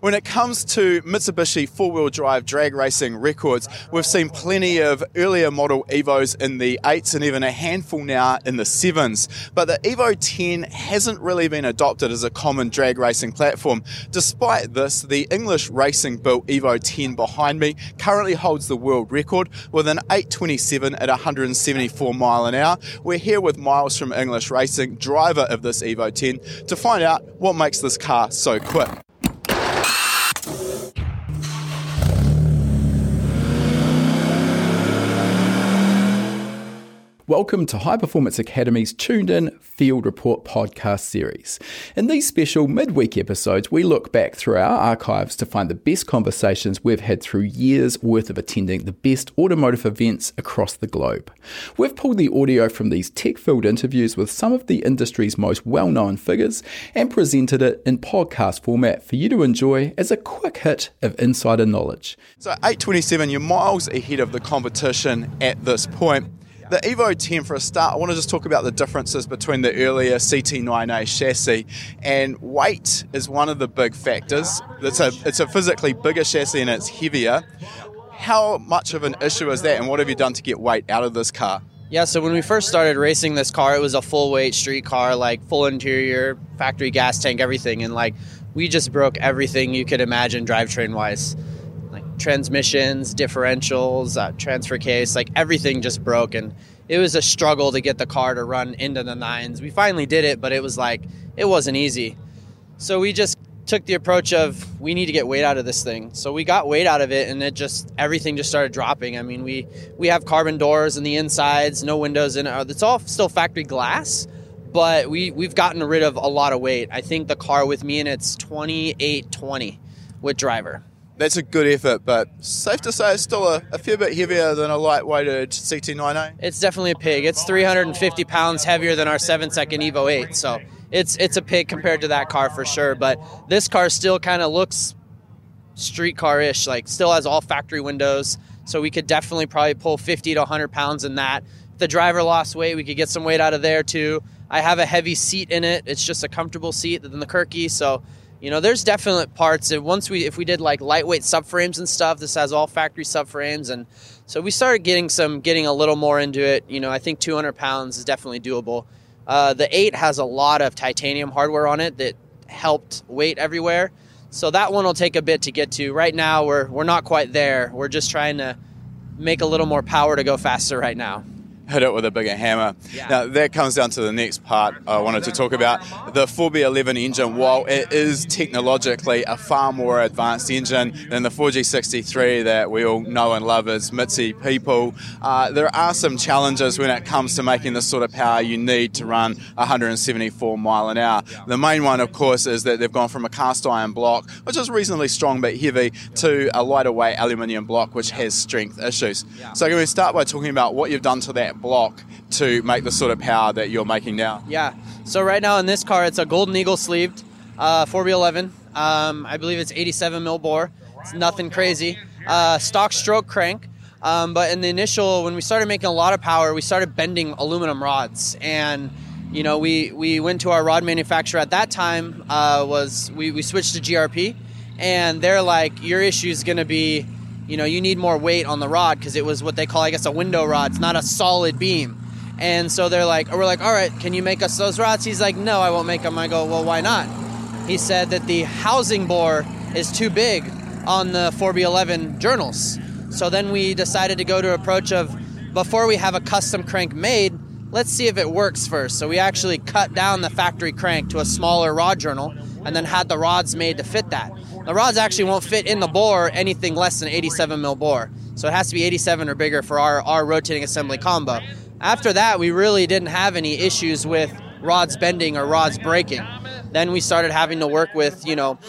When it comes to Mitsubishi four wheel drive drag racing records, we've seen plenty of earlier model Evos in the 8s and even a handful now in the 7s. But the Evo 10 hasn't really been adopted as a common drag racing platform. Despite this, the English racing built Evo 10 behind me currently holds the world record with an 827 at 174 mile an hour. We're here with Myles from English Racing, driver of this Evo 10, to find out what makes this car so quick. Welcome to High Performance Academy's Tuned In Field Report podcast series. In these special midweek episodes, we look back through our archives to find the best conversations we've had through years worth of attending the best automotive events across the globe. We've pulled the audio from these tech filled interviews with some of the industry's most well known figures and presented it in podcast format for you to enjoy as a quick hit of insider knowledge. So, 827, you're miles ahead of the competition at this point. The Evo 10, for a start, I want to just talk about the differences between the earlier CT9A chassis and weight is one of the big factors. It's a, it's a physically bigger chassis and it's heavier. How much of an issue is that, and what have you done to get weight out of this car? Yeah, so when we first started racing this car, it was a full weight street car, like full interior, factory gas tank, everything. And like, we just broke everything you could imagine drivetrain wise transmissions, differentials, uh, transfer case, like everything just broke. And it was a struggle to get the car to run into the nines. We finally did it, but it was like, it wasn't easy. So we just took the approach of we need to get weight out of this thing. So we got weight out of it and it just everything just started dropping. I mean, we we have carbon doors in the insides, no windows in it. It's all still factory glass, but we we've gotten rid of a lot of weight. I think the car with me in it's 2820 with driver that's a good effort, but safe to say it's still a, a fair bit heavier than a lightweighted CT9A. It's definitely a pig. It's 350 pounds heavier than our seven second Evo 8, so it's it's a pig compared to that car for sure. But this car still kind of looks street car ish, like still has all factory windows, so we could definitely probably pull 50 to 100 pounds in that. If the driver lost weight, we could get some weight out of there too. I have a heavy seat in it. It's just a comfortable seat than the Kirkey, so you know, there's definite parts that once we, if we did like lightweight subframes and stuff, this has all factory subframes, and so we started getting some, getting a little more into it. You know, I think 200 pounds is definitely doable. Uh, the eight has a lot of titanium hardware on it that helped weight everywhere, so that one will take a bit to get to. Right now, we're we're not quite there. We're just trying to make a little more power to go faster right now hit it with a bigger hammer. Yeah. Now, that comes down to the next part I wanted to talk about. The 4B11 engine, while it is technologically a far more advanced engine than the 4G63 that we all know and love as Mitsi people, uh, there are some challenges when it comes to making the sort of power you need to run 174 mile an hour. The main one, of course, is that they've gone from a cast iron block, which is reasonably strong but heavy, to a lighter weight aluminium block, which has strength issues. So, can we start by talking about what you've done to that block to make the sort of power that you're making now? Yeah. So right now in this car, it's a Golden Eagle sleeved uh, 4B11. Um, I believe it's 87 mil bore. It's nothing crazy. Uh, stock stroke crank. Um, but in the initial, when we started making a lot of power, we started bending aluminum rods, and you know, we we went to our rod manufacturer at that time. Uh, was we, we switched to GRP, and they're like, your issue is going to be you know, you need more weight on the rod because it was what they call, I guess, a window rod. It's not a solid beam. And so they're like, we're like, all right, can you make us those rods? He's like, no, I won't make them. I go, well, why not? He said that the housing bore is too big on the 4B11 journals. So then we decided to go to approach of before we have a custom crank made, let's see if it works first. So we actually cut down the factory crank to a smaller rod journal and then had the rods made to fit that. The rods actually won't fit in the bore anything less than 87 mil bore. So it has to be 87 or bigger for our, our rotating assembly combo. After that, we really didn't have any issues with rods bending or rods breaking. Then we started having to work with, you know,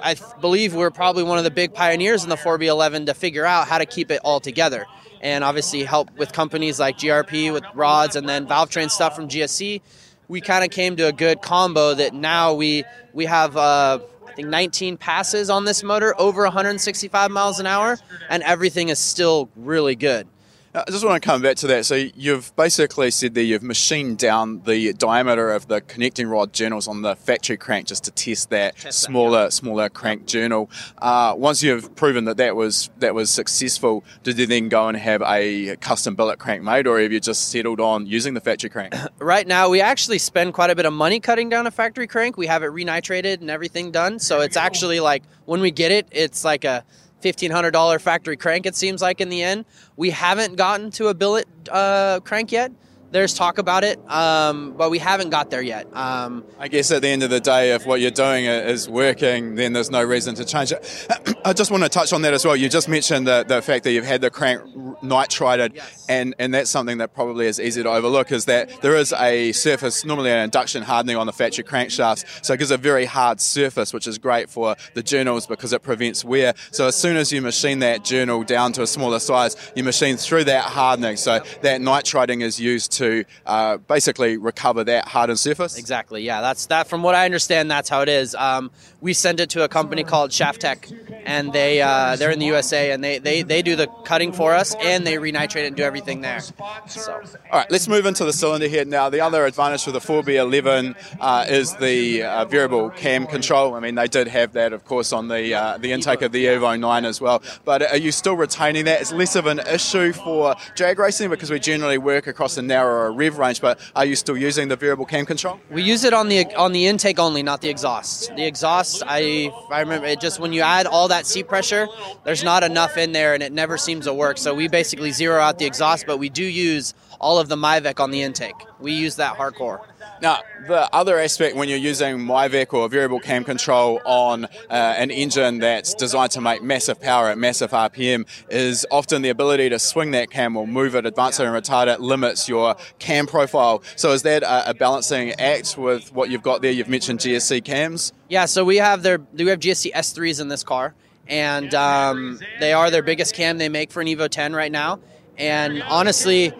I believe we're probably one of the big pioneers in the 4B11 to figure out how to keep it all together. And obviously help with companies like GRP with rods and then valve train stuff from GSC. We kind of came to a good combo that now we we have uh, I think 19 passes on this motor over 165 miles an hour, and everything is still really good. I just want to come back to that. So you've basically said that you've machined down the diameter of the connecting rod journals on the factory crank just to test that test smaller, that, smaller crank journal. Uh, once you've proven that that was that was successful, did you then go and have a custom billet crank made, or have you just settled on using the factory crank? Right now, we actually spend quite a bit of money cutting down a factory crank. We have it renitrated and everything done, so it's actually like when we get it, it's like a $1,500 factory crank, it seems like in the end. We haven't gotten to a billet uh, crank yet there's talk about it, um, but we haven't got there yet. Um, I guess at the end of the day, if what you're doing is working, then there's no reason to change it. I just want to touch on that as well. You just mentioned the, the fact that you've had the crank nitrided, yes. and, and that's something that probably is easy to overlook is that there is a surface, normally an induction hardening on the factory crankshafts, so it gives a very hard surface, which is great for the journals because it prevents wear. So as soon as you machine that journal down to a smaller size, you machine through that hardening. So that nitriding is used to uh, basically recover that hardened surface. Exactly. Yeah, that's that. From what I understand, that's how it is. Um, we send it to a company called Shaftech, and they uh, they're in the USA, and they, they they do the cutting for us, and they renitrate it and do everything there. So, all right, let's move into the cylinder head now. The other advantage for the 4B11 uh, is the uh, variable cam control. I mean, they did have that, of course, on the uh, the intake of the Evo 9 as well. But are you still retaining that? It's less of an issue for drag racing because we generally work across a narrower rev range. But are you still using the variable cam control? We use it on the on the intake only, not the exhaust. The exhaust I I remember it just when you add all that seat pressure, there's not enough in there, and it never seems to work. So we basically zero out the exhaust, but we do use all of the Mivec on the intake. We use that hardcore. Now, the other aspect when you're using Mivec or variable cam control on uh, an engine that's designed to make massive power at massive RPM is often the ability to swing that cam or move it, advance it, and retard it limits your cam profile. So is that a, a balancing act with what you've got there? You've mentioned GSC cams. Yeah, so we have their we have GSC S3s in this car, and um, they are their biggest cam they make for an Evo 10 right now. And honestly,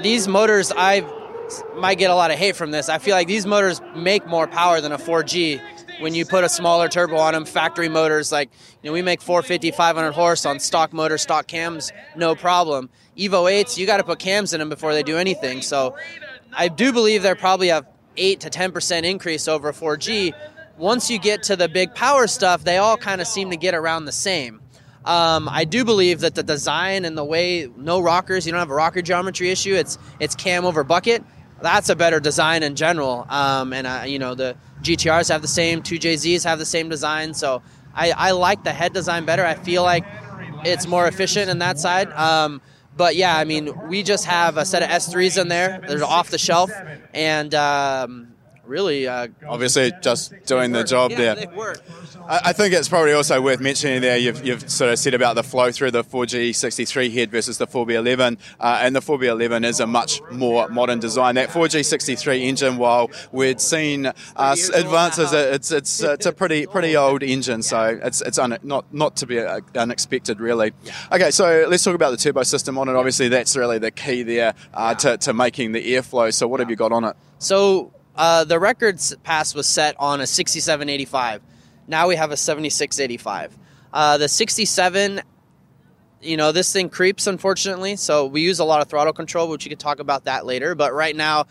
these motors I might get a lot of hate from this. I feel like these motors make more power than a 4G when you put a smaller turbo on them. Factory motors, like you know, we make 450, 500 horse on stock motor, stock cams, no problem. Evo 8s, you got to put cams in them before they do anything. So I do believe they're probably a 8 to 10% increase over a 4G. Once you get to the big power stuff, they all kind of seem to get around the same. Um, I do believe that the design and the way no rockers, you don't have a rocker geometry issue. It's it's cam over bucket that's a better design in general. Um, and you know the GTRs have the same, two JZs have the same design. So I, I like the head design better. I feel like it's more efficient in that side. Um, but yeah, I mean, we just have a set of S3s in there. They're off the shelf, and um, really, uh, obviously, just doing the job yeah, there. I think it's probably also worth mentioning there. You've, you've sort of said about the flow through the 4G63 head versus the 4B11, uh, and the 4B11 is a much more modern design. That 4G63 engine, while we'd seen uh, advances, it's it's it's a pretty pretty old engine, so it's it's un, not not to be uh, unexpected really. Okay, so let's talk about the turbo system on it. Obviously, that's really the key there uh, to to making the airflow. So, what have you got on it? So. Uh, the records pass was set on a 6785 now we have a 7685. Uh, the 67, you know, this thing creeps, unfortunately. So we use a lot of throttle control, which you could talk about that later. But right now,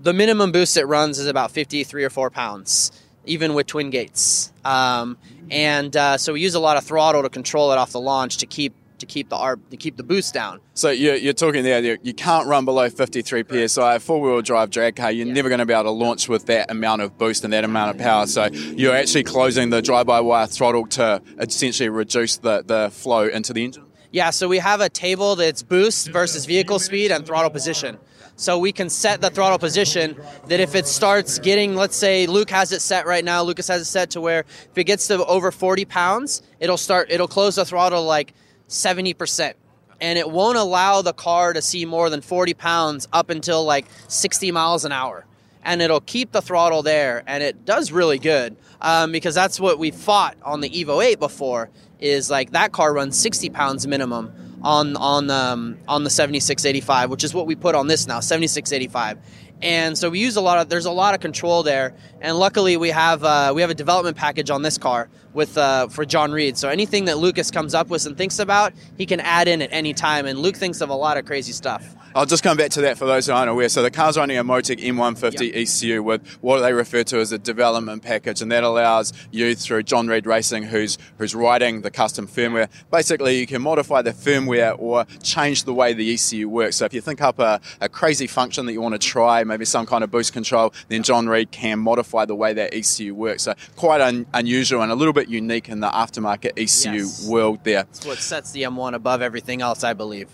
the minimum boost it runs is about 53 or 4 pounds, even with twin gates. Um, and uh, so we use a lot of throttle to control it off the launch to keep to keep the arb to keep the boost down. So you're, you're talking there, you can't run below 53 psi. Four wheel drive drag car, you're yeah. never going to be able to launch with that amount of boost and that amount of power. So you're actually closing the drive by wire throttle to essentially reduce the, the flow into the engine. Yeah, so we have a table that's boost versus vehicle speed and throttle position. So we can set the throttle position that if it starts getting, let's say Luke has it set right now, Lucas has it set to where if it gets to over 40 pounds, it'll start, it'll close the throttle like 70%. And it won't allow the car to see more than 40 pounds up until like 60 miles an hour. And it'll keep the throttle there. And it does really good um, because that's what we fought on the Evo 8 before is like that car runs 60 pounds minimum on on um, on the 7685, which is what we put on this now, 7685 and so we use a lot of there's a lot of control there and luckily we have uh, we have a development package on this car with uh, for John Reed. So anything that Lucas comes up with and thinks about, he can add in at any time. And Luke thinks of a lot of crazy stuff. I'll just come back to that for those who aren't aware. So the car's running a Motec M150 yep. ECU with what they refer to as a development package, and that allows you through John Reed Racing, who's who's writing the custom firmware. Basically, you can modify the firmware or change the way the ECU works. So if you think up a, a crazy function that you want to try, maybe some kind of boost control, then John Reed can modify the way that ECU works. So quite un, unusual and a little bit unique in the aftermarket ECU yes. world there. It's what sets the M1 above everything else, I believe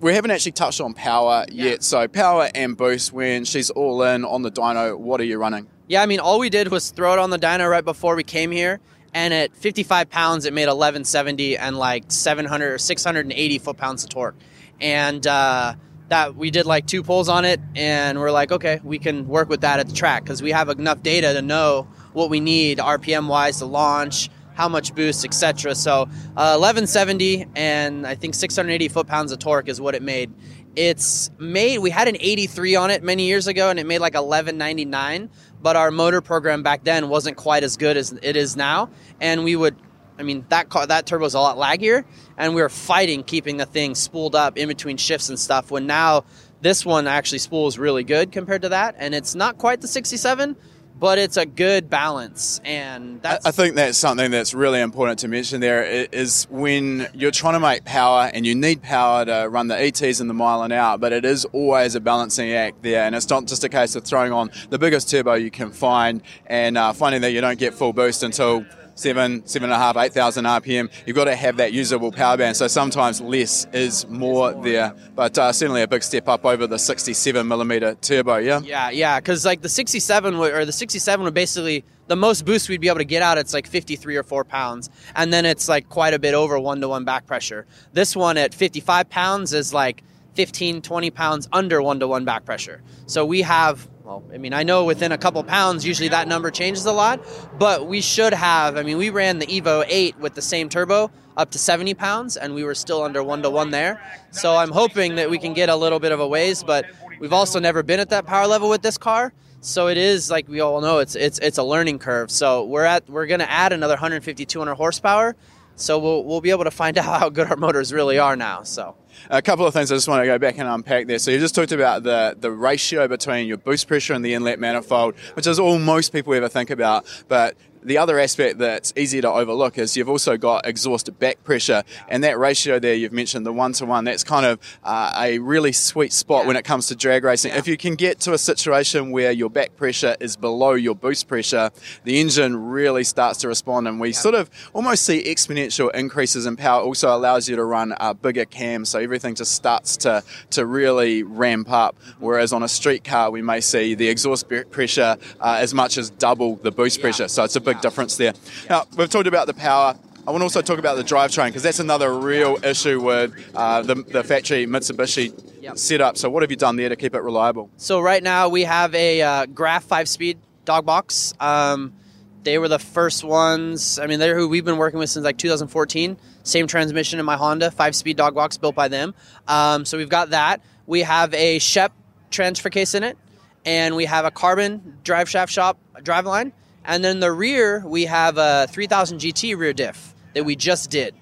we haven't actually touched on power yeah. yet. So power and boost when she's all in on the dyno, what are you running? Yeah, I mean, all we did was throw it on the dyno right before we came here, and at 55 pounds, it made 1170 and like 700 or 680 foot pounds of torque, and uh, that we did like two pulls on it, and we're like, okay, we can work with that at the track because we have enough data to know what we need RPM wise to launch how much boost, etc. So uh, 1170 and I think 680 foot pounds of torque is what it made. It's made. We had an 83 on it many years ago, and it made like 1199. But our motor program back then wasn't quite as good as it is now, and we would. I mean that car, that turbo is a lot laggier, and we were fighting keeping the thing spooled up in between shifts and stuff. When now this one actually spools really good compared to that, and it's not quite the 67, but it's a good balance and that's i think that's something that's really important to mention there is when you're trying to make power and you need power to run the ets and the mile and out but it is always a balancing act there and it's not just a case of throwing on the biggest turbo you can find and uh, finding that you don't get full boost until seven, seven and a half, eight thousand RPM, you've got to have that usable power band. So sometimes less is more there, but uh, certainly a big step up over the 67 millimeter turbo. Yeah. Yeah, yeah, because like the 67 would, or the 67 would basically the most boost we'd be able to get out it's like 53 or 4 pounds and then it's like quite a bit over one to one back pressure this one at 55 pounds is like 15 20 pounds under one to one back pressure so we have well, I mean, I know within a couple pounds, usually that number changes a lot, but we should have. I mean, we ran the Evo 8 with the same turbo up to 70 pounds, and we were still under one to one there. So I'm hoping that we can get a little bit of a ways, but we've also never been at that power level with this car. So it is like we all know it's it's it's a learning curve. So we're at we're going to add another 150 200 horsepower. So we'll we'll be able to find out how good our motors really are now. So a couple of things I just want to go back and unpack there. So you just talked about the, the ratio between your boost pressure and the inlet manifold, which is all most people ever think about. But the other aspect that's easy to overlook is you've also got exhaust back pressure, and that ratio there you've mentioned the one to one. That's kind of uh, a really sweet spot yeah. when it comes to drag racing. Yeah. If you can get to a situation where your back pressure is below your boost pressure, the engine really starts to respond, and we yeah. sort of almost see exponential increases in power. Also allows you to run a bigger cam, so everything just starts to to really ramp up. Whereas on a street car, we may see the exhaust pressure uh, as much as double the boost pressure. So it's a big difference there. Now, we've talked about the power. I want to also talk about the drivetrain because that's another real issue with uh, the, the, factory Mitsubishi yep. setup. So, what have you done there to keep it reliable? So, right now we have a uh, Graf five speed dog box. Um, they were the first ones. I mean, they're who we've been working with since like 2014. Same transmission in my Honda, five speed dog box built by them. Um, so, we've got that. We have a Shep transfer case in it, and we have a carbon drive shaft shop drive line and then the rear, we have a 3000 GT rear diff that we just did.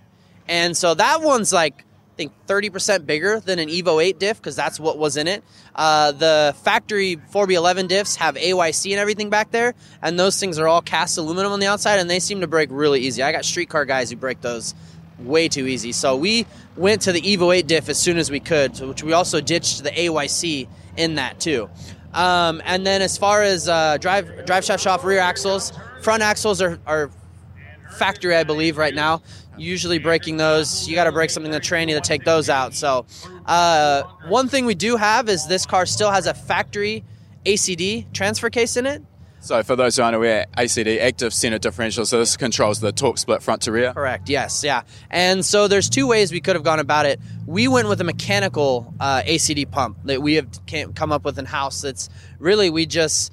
And so that one's like, I think 30% bigger than an Evo 8 diff because that's what was in it. Uh, the factory 4B11 diffs have AYC and everything back there, and those things are all cast aluminum on the outside, and they seem to break really easy. I got streetcar guys who break those way too easy. So we went to the Evo 8 diff as soon as we could, which we also ditched the AYC in that too. Um, and then as far as uh, drive drive shaft shop rear axles, front axles are, are factory, I believe, right now. Usually breaking those, you got to break something in the tranny to take those out. So uh, one thing we do have is this car still has a factory ACD transfer case in it. So, for those who aren't aware, ACD, active center differential, so this controls the torque split front to rear? Correct, yes, yeah. And so there's two ways we could have gone about it. We went with a mechanical uh, ACD pump that we have come up with in house. That's really, we just,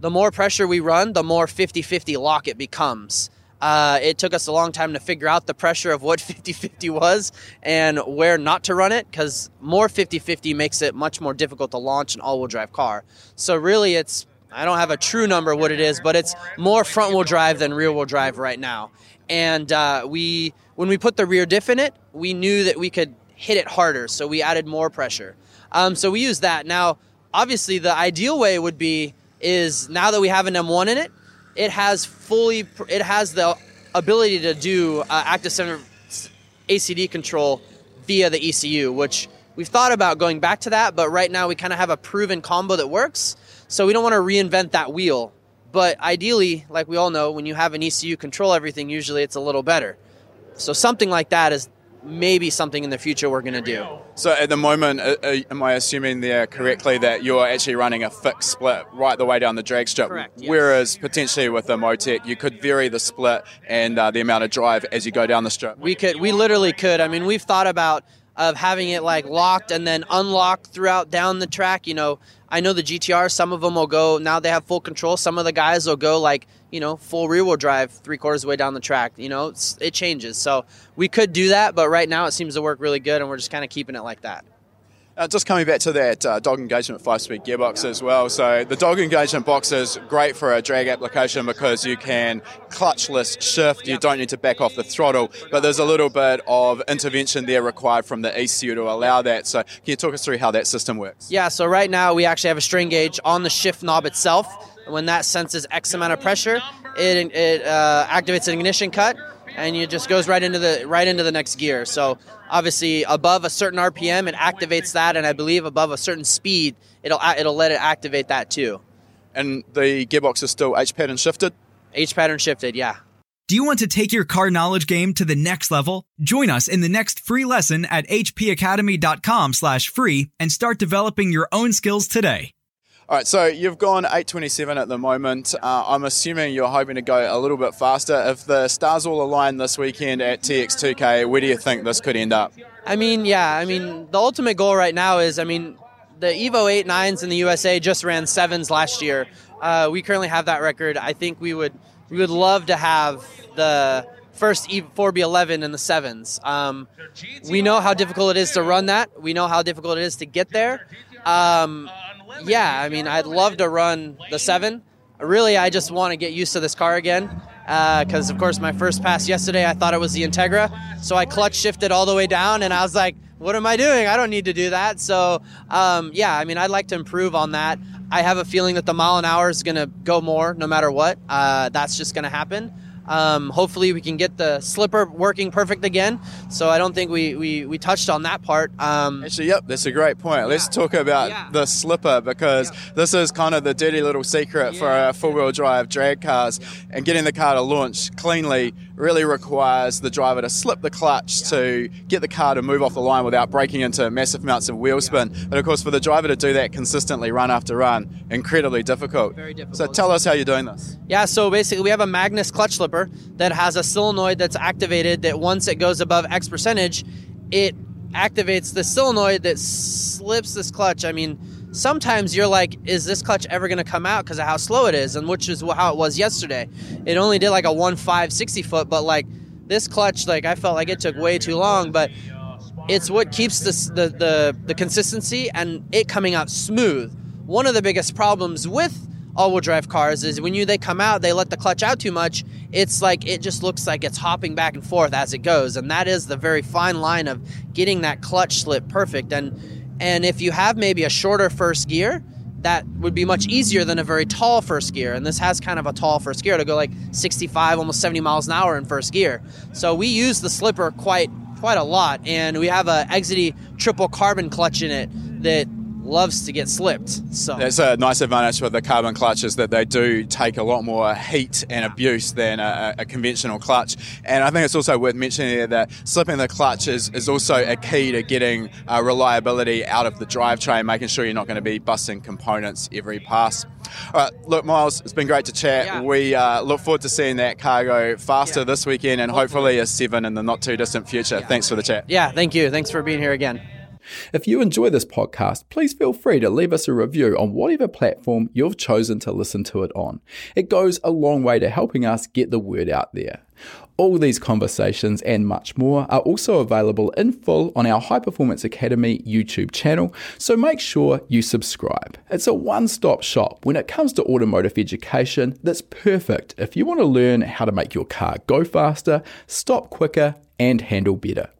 the more pressure we run, the more 50 50 lock it becomes. Uh, it took us a long time to figure out the pressure of what 50 50 was and where not to run it because more 50 50 makes it much more difficult to launch an all wheel drive car. So, really, it's I don't have a true number what it is, but it's more front wheel drive than rear wheel drive right now. And uh, we, when we put the rear diff in it, we knew that we could hit it harder, so we added more pressure. Um, so we use that. Now, obviously, the ideal way would be is now that we have an M1 in it, it has fully, it has the ability to do uh, active center ACD control via the ECU, which we've thought about going back to that, but right now we kind of have a proven combo that works. So we don't want to reinvent that wheel. But ideally, like we all know, when you have an ECU control everything, usually it's a little better. So something like that is maybe something in the future we're going to do. So at the moment, uh, uh, am I assuming there correctly that you're actually running a fixed split right the way down the drag strip? Correct. Yes. Whereas potentially with the Motec, you could vary the split and uh, the amount of drive as you go down the strip. We could, we literally could. I mean, we've thought about of having it like locked and then unlocked throughout down the track. You know, I know the GTR, some of them will go now they have full control. Some of the guys will go like, you know, full rear wheel drive three quarters of the way down the track. You know, it changes. So we could do that, but right now it seems to work really good and we're just kind of keeping it like that. Uh, just coming back to that uh, dog engagement five speed gearbox as well. So, the dog engagement box is great for a drag application because you can clutchless shift, you don't need to back off the throttle, but there's a little bit of intervention there required from the ECU to allow that. So, can you talk us through how that system works? Yeah, so right now we actually have a strain gauge on the shift knob itself. When that senses X amount of pressure, it, it uh, activates an ignition cut and it just goes right into the right into the next gear. So obviously above a certain RPM, it activates that, and I believe above a certain speed, it'll it'll let it activate that too. And the gearbox is still H pattern shifted. H pattern shifted, yeah. Do you want to take your car knowledge game to the next level? Join us in the next free lesson at hpacademy.com/free and start developing your own skills today. All right, so you've gone 827 at the moment. Uh, I'm assuming you're hoping to go a little bit faster. If the stars all align this weekend at TX2K, where do you think this could end up? I mean, yeah, I mean, the ultimate goal right now is, I mean, the Evo 8 9s in the USA just ran sevens last year. Uh, we currently have that record. I think we would we would love to have the first e- 4B11 in the sevens. Um, we know how difficult it is to run that. We know how difficult it is to get there. Um, yeah, I mean, I'd love to run the seven. Really, I just want to get used to this car again. Because, uh, of course, my first pass yesterday, I thought it was the Integra. So I clutch shifted all the way down, and I was like, what am I doing? I don't need to do that. So, um, yeah, I mean, I'd like to improve on that. I have a feeling that the mile an hour is going to go more no matter what. Uh, that's just going to happen. Um, hopefully, we can get the slipper working perfect again. So I don't think we, we, we touched on that part. Um, Actually, yep, that's a great point. Yeah. Let's talk about yeah. the slipper because yeah. this is kind of the dirty little secret for our four wheel drive drag cars. And getting the car to launch cleanly really requires the driver to slip the clutch to get the car to move off the line without breaking into massive amounts of wheel spin. But of course, for the driver to do that consistently, run after run, incredibly difficult. Very difficult. So tell us how you're doing this. Yeah, so basically, we have a Magnus clutch slipper that has a solenoid that's activated that once it goes above X percentage, it activates the solenoid that slips this clutch. I mean, sometimes you're like, is this clutch ever going to come out because of how slow it is? And which is how it was yesterday. It only did like a 1 5 60 foot, but like this clutch, like I felt like it took way too long, but it's what keeps this, the, the, the consistency and it coming out smooth. One of the biggest problems with all-wheel drive cars is when you they come out they let the clutch out too much it's like it just looks like it's hopping back and forth as it goes and that is the very fine line of getting that clutch slip perfect and and if you have maybe a shorter first gear, that would be much easier than a very tall first gear. And this has kind of a tall first gear to go like 65, almost 70 miles an hour in first gear. So we use the slipper quite quite a lot, and we have a Exedy triple carbon clutch in it that loves to get slipped. So that's a nice advantage with the carbon clutches that they do take a lot more heat and abuse than a, a, conventional clutch. And I think it's also worth mentioning here that slipping the clutch is, is also a key to getting uh, reliability out of the drivetrain, making sure you're not going to be busting components every pass. All right, look, Myles, it's been great to chat. Yeah. We uh, look forward to seeing that cargo faster yeah. this weekend and hopefully. hopefully a seven in the not too distant future. Yeah. Thanks for the chat. Yeah, thank you. Thanks for being here again. If you enjoy this podcast, please feel free to leave us a review on whatever platform you've chosen to listen to it on. It goes a long way to helping us get the word out there. All these conversations and much more are also available in full on our High Performance Academy YouTube channel, so make sure you subscribe. It's a one stop shop when it comes to automotive education that's perfect if you want to learn how to make your car go faster, stop quicker, and handle better.